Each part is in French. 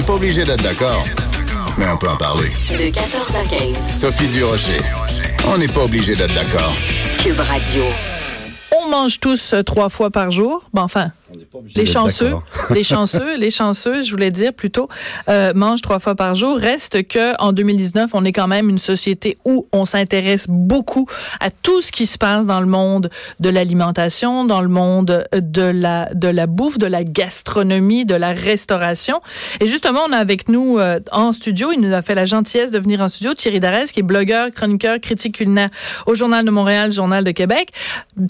N'est pas obligé d'être d'accord, mais on peut en parler. De 14 à 15. Sophie Durocher. On n'est pas obligé d'être d'accord. Cube Radio. On mange tous euh, trois fois par jour. Bon, enfin, les chanceux, les chanceux, les chanceux, je voulais dire plutôt, euh, mangent trois fois par jour. Reste que en 2019, on est quand même une société où on s'intéresse beaucoup à tout ce qui se passe dans le monde de l'alimentation, dans le monde de la de la bouffe, de la gastronomie, de la restauration. Et justement, on a avec nous euh, en studio, il nous a fait la gentillesse de venir en studio, Thierry Darès, qui est blogueur, chroniqueur, critique culinaire au Journal de Montréal, Journal de Québec.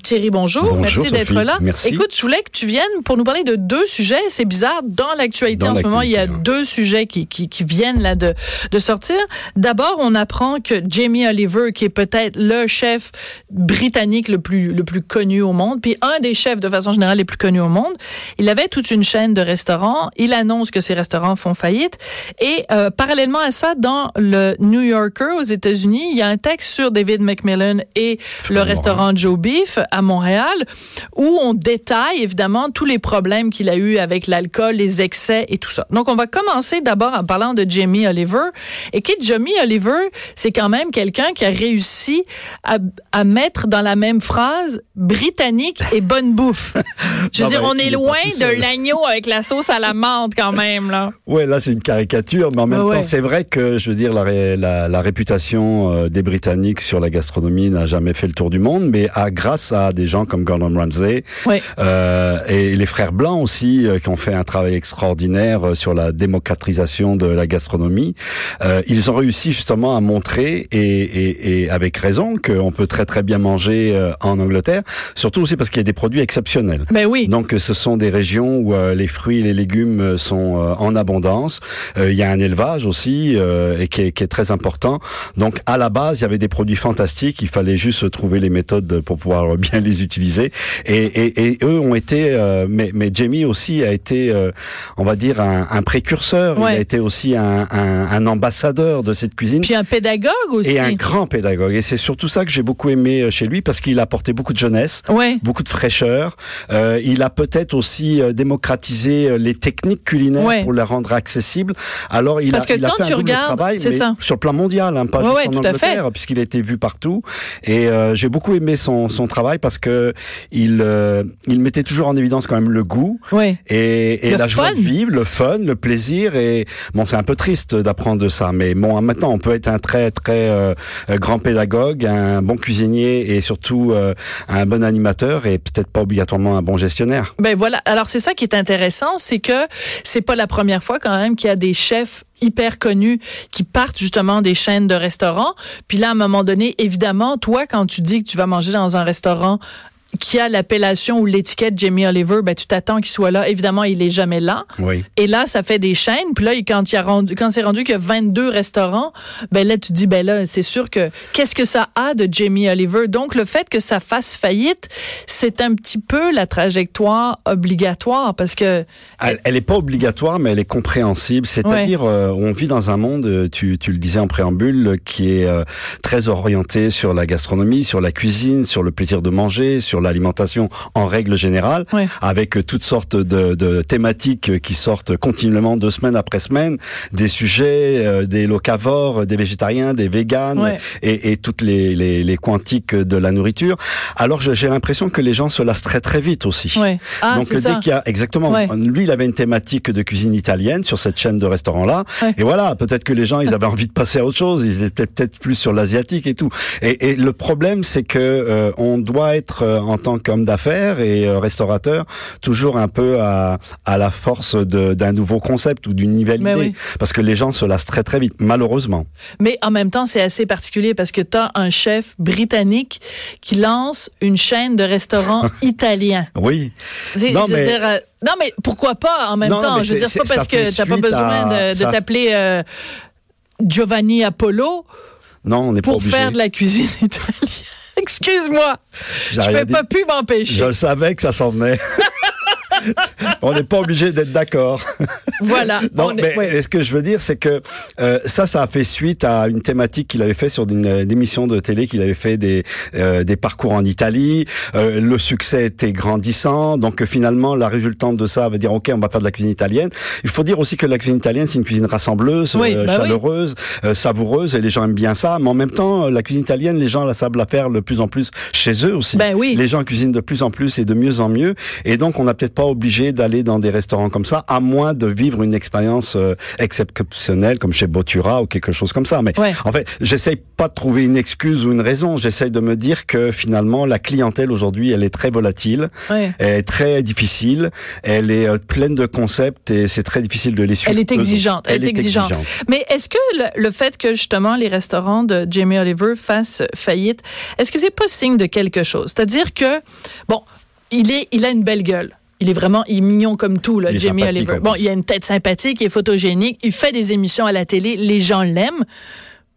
Thierry, bonjour, Bonjour, merci d'être là. Merci. Écoute, je voulais que tu viennes pour nous parler de deux sujets. C'est bizarre, dans l'actualité en ce moment, il y a deux sujets qui, qui, qui viennent là de, de sortir. D'abord, on apprend que Jamie Oliver, qui est peut-être le chef britannique le plus, le plus connu au monde, puis un des chefs de façon générale les plus connus au monde, il avait toute une chaîne de restaurants. Il annonce que ces restaurants font faillite. Et euh, parallèlement à ça, dans le New Yorker aux États-Unis, il y a un texte sur David McMillan et le restaurant Joe Beef à Montréal, où on détaille évidemment tous les problèmes qu'il a eu avec l'alcool, les excès et tout ça. Donc, on va commencer d'abord en parlant de Jamie Oliver. Et qui Jamie Oliver, c'est quand même quelqu'un qui a réussi à, à mettre dans la même phrase britannique et bonne bouffe. Je veux Non, dire, on est loin de l'agneau avec la sauce à la menthe quand même, là. Ouais, là c'est une caricature, mais en même Ouais, ouais. temps c'est vrai que je veux dire la, ré- la, la réputation euh, des Britanniques sur la gastronomie n'a jamais fait le tour du monde, mais à grâce à des gens comme Gordon Ramsay Oui. euh, et les frères blancs aussi euh, qui ont fait un travail extraordinaire euh, sur la démocratisation de la gastronomie, euh, ils ont réussi justement à montrer et, et, et avec raison qu'on peut très très bien manger euh, en Angleterre, surtout aussi parce qu'il y a des produits exceptionnels. Ben oui. Donc, ce sont des régions où euh, les fruits et les légumes sont euh, en abondance. Euh, Il y a un élevage aussi euh, et qui est, qui est très important. Donc, à la base, il y avait des produits fantastiques. Il fallait juste trouver les méthodes pour pouvoir bien les utiliser. Et, et, et eux ont été, euh, mais, mais Jamie aussi a été, euh, on va dire, un, un précurseur. Il Ouais. a été aussi un, un, un ambassadeur de cette cuisine. Puis un pédagogue aussi. Et un grand pédagogue. Et c'est surtout ça que j'ai beaucoup aimé euh, chez lui parce qu'il a apporté beaucoup de jeunesse Ouais. beaucoup de fraîcheur. Euh, il a peut-être aussi euh, démocratisé les techniques culinaires Ouais. pour les rendre accessibles. Alors il Parce a, que il a quand fait tu un regardes, travail, ça. sur le plan mondial, hein, pas juste en. Angleterre, puisqu'il a été vu partout. Et euh, j'ai beaucoup aimé son, son travail parce que il euh, il mettait toujours en évidence quand même le goût et, la joie fun. de vivre, le fun, le plaisir. Et bon, c'est un peu triste d'apprendre de ça, mais bon, maintenant on peut être un très très euh, grand pédagogue, un bon cuisinier et surtout euh, un bon animateur et peut-être pas obligatoirement un bon gestionnaire. Ben voilà. Alors c'est ça qui est intéressant, c'est que c'est pas la première fois quand même qu'il y a des chefs hyper connus qui partent justement des chaînes de restaurants. Puis là, à un moment donné, évidemment, toi, quand tu dis que tu vas manger dans un restaurant qui a l'appellation ou l'étiquette Jamie Oliver, ben tu t'attends qu'il soit là. Évidemment, il est jamais là. Oui. Et là, ça fait des chaînes. Puis là, quand il a rendu, quand c'est rendu qu'il y a 22 restaurants, ben là, tu dis, ben là, c'est sûr que qu'est-ce que ça a de Jamie Oliver? Donc, le fait que ça fasse faillite, c'est un petit peu la trajectoire obligatoire parce que Elle, elle est pas obligatoire, mais elle est compréhensible. C'est-à-dire, euh, on vit dans un monde, euh, tu, tu le disais en préambule, qui est euh, très orienté sur la gastronomie, sur la cuisine, sur le plaisir de manger, sur l'alimentation en règle générale, Ouais. avec toutes sortes de, de thématiques qui sortent continuellement de semaine après semaine, des sujets, euh, des locavores, des végétariens, des véganes, Ouais. et, et toutes les, les, les quantiques de la nourriture. Alors, j'ai l'impression que les gens se lassent très très vite aussi. ouais. Ah, Donc dès qu'il y a exactement, lui il avait une thématique de cuisine italienne sur cette chaîne de restaurants là, et voilà, peut-être que les gens ils avaient envie de passer à autre chose, ils étaient peut-être plus sur l'asiatique et tout. Et, et le problème c'est que euh, on doit être euh, en tant qu'homme d'affaires et euh, restaurateur, toujours un peu à, à la force d'un nouveau concept ou d'une nouvelle idée. Parce que les gens se lassent très très vite, malheureusement. Mais en même temps, c'est assez particulier parce que tu as un chef britannique qui lance une chaîne de restaurants italiens. Oui. Non mais... Euh, non, mais pourquoi pas en même temps? Je veux dire, pas parce que t'as pas besoin de, de t'appeler euh, Giovanni Apollo non, on n'est pas Pour faire de la cuisine italienne. Excuse-moi. Je ne peux pas plus m'empêcher. Je le savais que ça s'en venait. on n'est pas obligé d'être d'accord. Voilà. non, mais ce que je veux dire, c'est que euh, ça, ça a fait suite à une thématique qu'il avait fait sur une, émission de télé qu'il avait fait des euh, des parcours en Italie. Euh, le succès était grandissant, donc finalement, la résultante de ça va dire ok, on va faire de la cuisine italienne. Il faut dire aussi que la cuisine italienne, c'est une cuisine rassembleuse, bah chaleureuse, savoureuse, et les gens aiment bien ça. Mais en même temps, la cuisine italienne, les gens la savent la faire de plus en plus chez eux aussi. Ben oui. Les gens cuisinent de plus en plus et de mieux en mieux, et donc on n'a peut-être pas obligé d'aller dans des restaurants comme ça, à moins de vivre une expérience euh, exceptionnelle comme chez Botura ou quelque chose comme ça. Mais en fait, j'essaye pas de trouver une excuse ou une raison. J'essaye de me dire que finalement, la clientèle aujourd'hui, elle est très volatile, elle est très difficile, elle est euh, pleine de concepts et c'est très difficile de les suivre. Elle est exigeante. Elle, est, exigeante. Mais est-ce que le, le, fait que justement les restaurants de Jamie Oliver fassent faillite, est-ce que c'est pas signe de quelque chose? C'est-à-dire que bon, il est, il a une belle gueule. Il est vraiment, il est mignon comme tout, là, Jamie Oliver. Bon, il a une tête sympathique, il est photogénique, il fait des émissions à la télé, les gens l'aiment.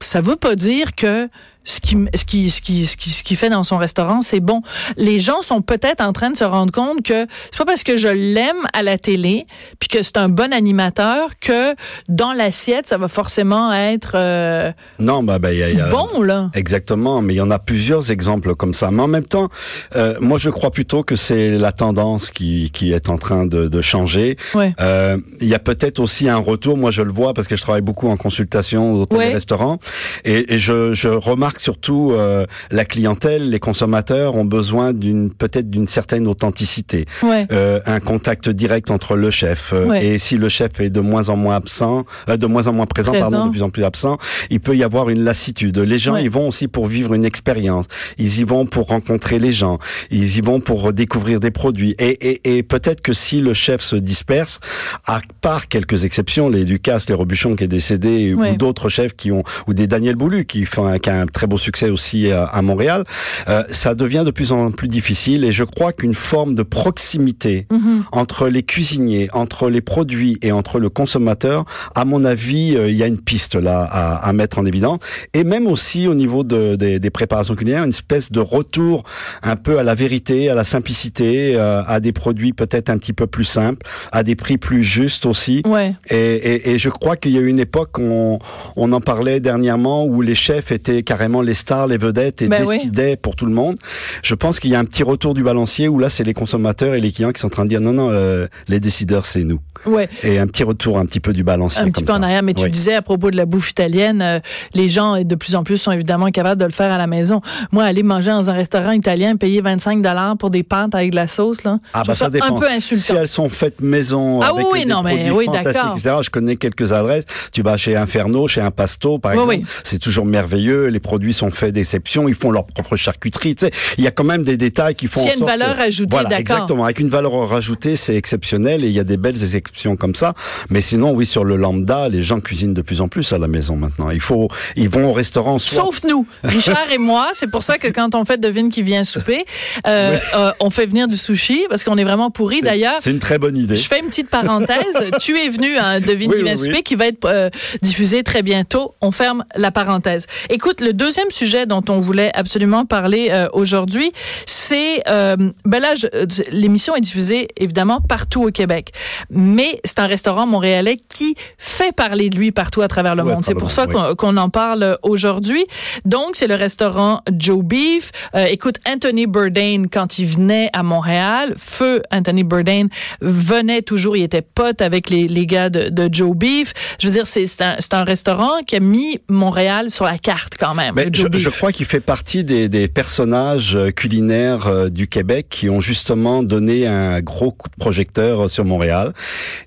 Ça veut pas dire que ce qui, ce qui, ce qui, ce qui, ce qui fait dans son restaurant, c'est bon. Les gens sont peut-être en train de se rendre compte que c'est pas parce que je l'aime à la télé, puis que c'est un bon animateur, que dans l'assiette, ça va forcément être euh, non, bah, bah y a, y a, bon là. Exactement, mais il y en a plusieurs exemples comme ça. Mais en même temps, euh, moi je crois plutôt que c'est la tendance qui, qui est en train de, de changer. Ouais. Euh, il y a peut-être aussi un retour. Moi je le vois parce que je travaille beaucoup en consultation au ouais. restaurants et, et je, je remarque surtout euh, la clientèle, les consommateurs ont besoin d'une peut-être d'une certaine authenticité, euh, un contact direct entre le chef euh, et si le chef est de moins en moins absent, de moins en moins présent, pardon, de plus en plus absent, il peut y avoir une lassitude. Les gens, ils vont aussi pour vivre une expérience, ils y vont pour rencontrer les gens, ils y vont pour découvrir des produits. Et, et, et peut-être que si le chef se disperse, à part quelques exceptions, les Ducasse, les Robuchon qui est décédé ou d'autres chefs qui ont ou des Daniel Boulu qui font un, qui a un très beau succès aussi à, à Montréal, euh, ça devient de plus en plus difficile et je crois qu'une forme de proximité mhm. entre les cuisiniers, entre les produits et entre le consommateur, à mon avis, euh, il y a une piste là à, à, mettre en évidence et même aussi au niveau de, des, des préparations culinaires, une espèce de retour un peu à la vérité, à la simplicité, euh, à des produits peut-être un petit peu plus simples, à des prix plus justes aussi. Ouais. Et, et, et, je crois qu'il y a eu une époque, on, on en parlait dernièrement, où les chefs étaient carrément les stars, les vedettes et ben décidaient pour tout le monde. Je pense qu'il y a un petit retour du balancier où là, c'est les consommateurs et les clients qui sont en train de dire non, non, euh, les décideurs, c'est nous. Ouais. Et un petit retour un petit peu du balancier. Un petit peu en arrière, mais tu disais à propos de la bouffe italienne, euh, les gens de plus en plus sont évidemment capables de le faire à la maison. Moi, aller manger dans un restaurant italien, payer 25 dollars pour des pâtes avec de la sauce, là, ah, bah, ça, un peu insultant. Si elles sont faites maison, ah, avec oui, des non, mais oui, d'accord. Je connais quelques adresses. Tu vas chez Inferno, chez un Pasto, par exemple. C'est toujours merveilleux. Les produits sont faits d'exception ils font leur propre charcuterie. Tu sais, il y a quand même des détails qui font. Il y a une valeur ajoutée, voilà, exactement. Avec une valeur rajoutée, c'est exceptionnel et il y a des belles exceptions comme ça. Mais sinon, oui, sur le lambda, les gens cuisinent de plus en plus à la maison maintenant. Il faut, ils vont au restaurant. Sauf nous, Richard et moi. C'est pour ça que quand on fait devine qui vient souper, euh, euh, on fait venir du sushi parce qu'on est vraiment pourri. D'ailleurs, c'est une très bonne idée. Je fais une petite parenthèse. tu es venu à devine qui vient souper qui va être euh, diffusé très bientôt. On ferme la parenthèse. Écoute, le deuxième sujet dont on voulait absolument parler euh, aujourd'hui, c'est euh, ben là euh, l'émission est diffusée évidemment partout au Québec, mais c'est un restaurant montréalais qui fait parler de lui partout à travers le monde. C'est pour ça qu'on en parle aujourd'hui. Donc c'est le restaurant Joe Beef. écoute Anthony Bourdain quand il venait à Montréal, feu Anthony Bourdain venait toujours, il était pote avec les, les gars de, de Joe Beef. Je veux dire c'est un, un restaurant qui a mis Montréal sur la carte quand même. Mais je, je, crois qu'il fait partie des, des personnages euh, culinaires euh, du Québec qui ont justement donné un gros coup de projecteur sur Montréal.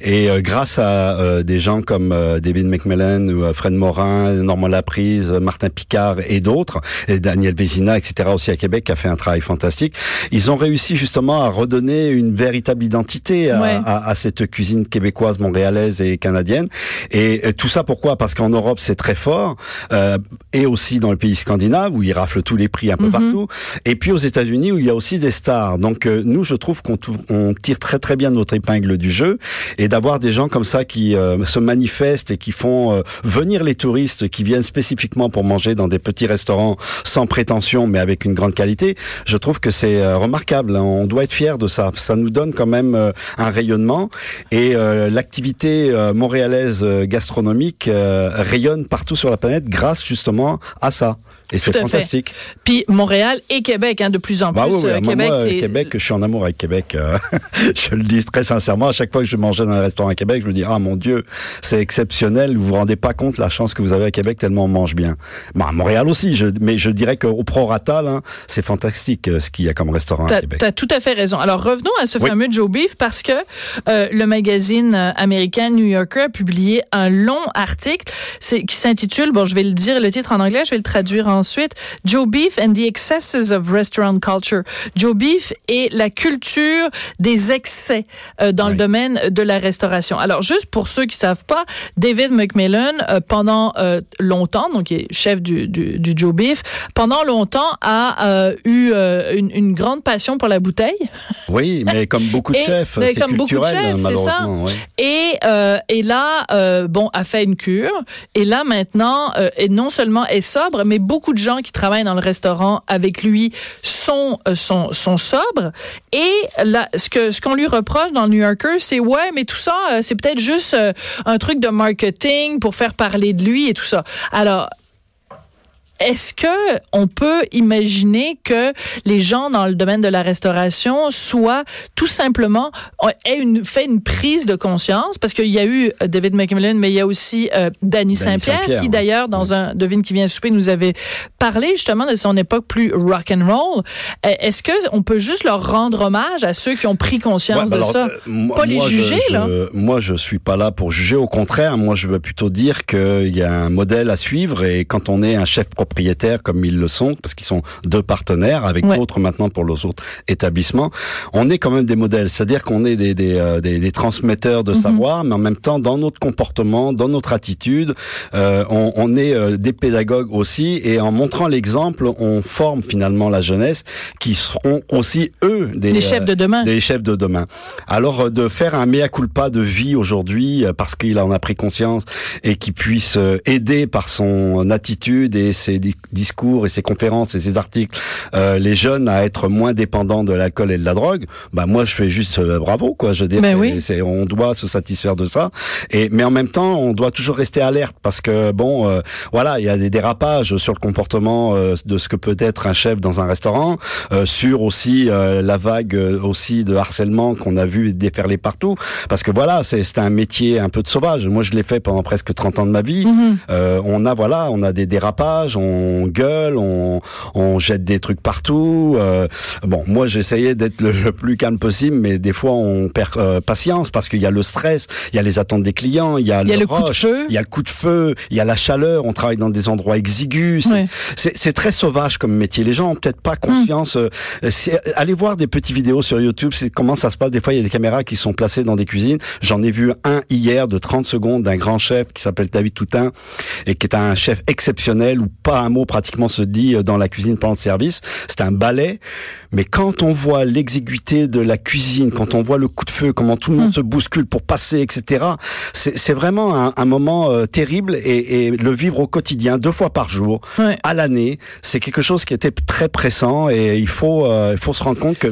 Et grâce à des gens comme David McMillan ou Fred Morin, Normand Laprise, Martin Picard et d'autres, et Daniel Vézina, etc. aussi à Québec, qui a fait un travail fantastique, ils ont réussi justement à redonner une véritable identité à, à, à cette cuisine québécoise, montréalaise et canadienne. Et tout ça pourquoi? Parce qu'en Europe c'est très fort, euh, et aussi dans le pays scandinave où ils raflent tous les prix un peu mhm. partout, et puis aux États-Unis où il y a aussi des stars. Donc euh, nous, je trouve qu'on on tire très très bien notre épingle du jeu, et d'avoir des gens comme ça qui euh, se manifestent et qui font euh, venir les touristes qui viennent spécifiquement pour manger dans des petits restaurants sans prétention mais avec une grande qualité, je trouve que c'est remarquable. On doit être fier de ça. Ça nous donne quand même un rayonnement et l'activité montréalaise gastronomique rayonne partout sur la planète grâce justement à ça. ça. Et c'est fantastique. Puis Montréal et Québec, hein, de plus en bah plus. Euh, Québec, moi, Québec, je suis en amour avec Québec. Euh, je le dis très sincèrement. À chaque fois que je mangeais dans un restaurant à Québec, je me dis ah mon Dieu, c'est exceptionnel. Vous vous rendez pas compte la chance que vous avez à Québec tellement on mange bien. Bah, Montréal aussi, je, mais je dirais qu'au prorata, hein, c'est fantastique euh, ce qu'il y a comme restaurant à Québec. T'as tout à fait raison. Alors revenons à ce fameux Joe Beef parce que le magazine américain New Yorker a publié un long article qui s'intitule, bon, je vais le dire le titre en anglais, je vais le traduire en ensuite Joe Beef and the Excesses of Restaurant Culture. Joe Beef et la culture des excès euh, dans le domaine de la restauration. Alors, juste pour ceux qui savent pas, David McMillan, euh, pendant euh, longtemps, donc il est chef du, du, du Joe Beef, pendant longtemps a eu une, une, grande passion pour la bouteille. Oui, mais comme beaucoup de chefs, c'est culturel, malheureusement. Ça. Et, et là, bon, a fait une cure. Et là, maintenant, et non seulement est sobre, mais beaucoup de gens qui travaillent dans le restaurant avec lui sont, euh, sont, sont sobres. Et ce ce qu'on lui reproche dans le New Yorker, c'est ouais, mais tout ça, euh, c'est peut-être juste euh, un truc de marketing pour faire parler de lui et tout ça. Alors, est-ce que on peut imaginer que les gens dans le domaine de la restauration soient tout simplement aient une fait une prise de conscience? Parce qu'il y a eu euh, David McMillan mais il y a aussi euh, Danny Saint-Pierre qui d'ailleurs dans un devine qui vient souper nous avait parlé justement de son époque plus rock and roll. Euh, est-ce que on peut juste leur rendre hommage à ceux qui ont pris conscience de ça, euh, pas les juger je, là. Moi je suis pas là pour juger. Au contraire, moi je veux plutôt dire qu'il y a un modèle à suivre et quand on est un chef propriétaires comme ils le sont, parce qu'ils sont deux partenaires avec d'autres maintenant pour les autres établissements. On est quand même des modèles, c'est-à-dire qu'on est des, des, euh, des, des, transmetteurs de mhm. savoir, mais en même temps dans notre comportement, dans notre attitude, euh, on, on, est euh, des pédagogues aussi, et en montrant l'exemple, on forme finalement la jeunesse qui seront aussi eux des Les chefs de demain. Des chefs de demain. Alors de faire un mea culpa de vie aujourd'hui parce qu'il en a pris conscience et qui puisse aider par son attitude et ses discours et ses conférences et ses articles euh, les jeunes à être moins dépendants de l'alcool et de la drogue, bah moi je fais juste euh, bravo quoi. Je veux dire, c'est, on doit se satisfaire de ça. Et mais en même temps, on doit toujours rester alerte parce que bon, euh, voilà, il y a des dérapages sur le comportement de ce que peut être un chef dans un restaurant, sur aussi la vague aussi de harcèlement qu'on a vu déferler partout. Parce que voilà, c'est, un métier un peu de sauvage. Moi, je l'ai fait pendant presque 30 ans de ma vie. Mm-hmm. on a voilà, on a des dérapages, on gueule, on, on jette des trucs partout. Euh, bon, moi j'essayais d'être le, plus calme possible, mais des fois on perd euh, patience parce qu'il y a le stress, il y a les attentes des clients, il y a, il y a le, coup de feu, il y a le coup de feu, il y a la chaleur. On travaille dans des endroits exigus. C'est très sauvage comme métier. Les gens ont peut-être pas confiance. Hmm. Euh, allez voir des petites vidéos sur YouTube. C'est comment ça se passe. Des fois, il y a des caméras qui sont placées dans des cuisines. J'en ai vu un hier de 30 secondes d'un grand chef qui s'appelle David Toutin et qui est un chef exceptionnel où pas un mot pratiquement se dit euh, dans la cuisine pendant le service. C'est un ballet. Mais quand on voit l'exiguïté de la cuisine, quand on voit le coup de feu, comment tout le monde mm. se bouscule pour passer, etc., c'est vraiment un, un moment euh, terrible et, et, le vivre au quotidien, deux fois par jour, à l'année, c'est quelque chose qui était très pressant et il faut, euh, il faut se rendre compte que.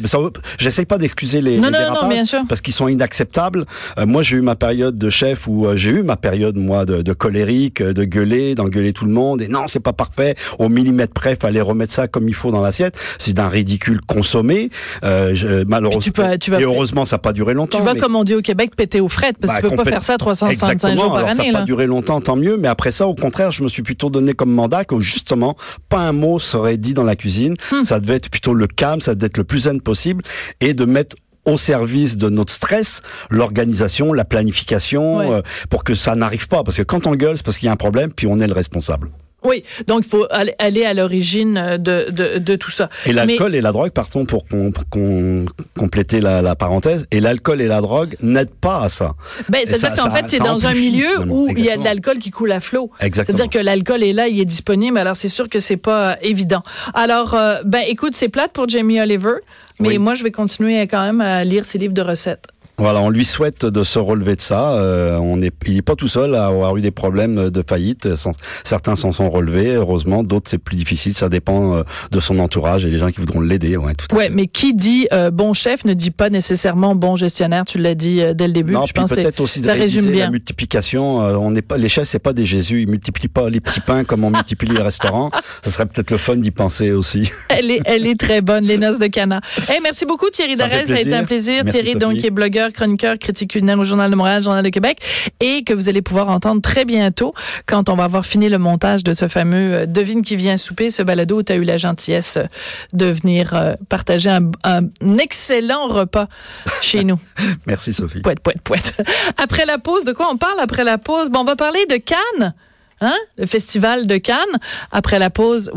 J'essaye pas d'excuser les, non, non, bien sûr. parce qu'ils sont inacceptables. moi, j'ai eu ma période de chef où j'ai eu ma période moi de, de colérique, de gueuler, d'engueuler tout le monde et non, c'est pas parfait parfait, au millimètre près, fallait remettre ça comme il faut dans l'assiette. C'est d'un ridicule consommé. Euh, je, malheureusement, tu peux- tu vas- et heureusement, ça n'a pas duré longtemps. Tu vas, mais- comme on dit au Québec, péter aux frettes, parce Bah, que tu peux pas faire ça 365 Exactement. jours par Alors, ça année. n'a pas duré longtemps, tant mieux. Mais après ça, au contraire, je me suis plutôt donné comme mandat que justement, pas un mot serait dit dans la cuisine. Hmm. Ça devait être plutôt le calme, ça devait être le plus zen possible et de mettre au service de notre stress, l'organisation, la planification, Ouais. euh, pour que ça n'arrive pas. Parce que quand on gueule, c'est parce qu'il y a un problème, puis on est le responsable. Oui, donc il faut aller- à l'origine euh, de, de, de tout ça. Et l'alcool et la drogue, partons pour qu'on compléter la, la parenthèse, et l'alcool et la drogue n'aident pas à ça. Ben, c'est-à-dire qu'en fait, c'est dans un milieu finalement. où il y a de l'alcool qui coule à flot. Exactement. C'est-à-dire que l'alcool est là, il est disponible. Alors, c'est sûr que c'est pas euh, évident. Alors, euh, ben, écoute, c'est plate pour Jamie Oliver, mais Oui. moi, je vais continuer quand même à lire ses livres de recettes. Voilà, on lui souhaite de se relever de ça. Euh, on est, il n'est pas tout seul à avoir eu des problèmes de faillite. Certains s'en sont relevés, heureusement. D'autres, c'est plus difficile. Ça dépend euh, de son entourage et des gens qui voudront l'aider. Ouais, tout à Ouais, fait. mais qui dit euh, bon chef ne dit pas nécessairement bon gestionnaire. Tu l'as dit euh, dès le début. Non, je puis peut-être aussi de ça résume bien. la multiplication. Euh, on n'est pas, les chefs, c'est pas des Jésus. Ils multiplient pas les petits pains comme on multiplie les restaurants. Ce serait peut-être le fun d'y penser aussi. Elle est, elle est très bonne, les noces de Cana. Hey, merci beaucoup, Thierry Ça Darès. Ça a été un plaisir. Merci, Thierry, donc, qui est blogueur, chroniqueur, critique culinaire au Journal de Montréal, Journal de Québec, et que vous allez pouvoir entendre très bientôt quand on va avoir fini le montage de ce fameux euh, Devine qui vient souper, ce balado où tu as eu la gentillesse euh, de venir euh, partager un, un excellent repas chez nous. Merci, Sophie. Poète, poète, poète. Après la pause, de quoi on parle après la pause? Bon, on va parler de Cannes, hein? Le festival de Cannes. Après la pause, vous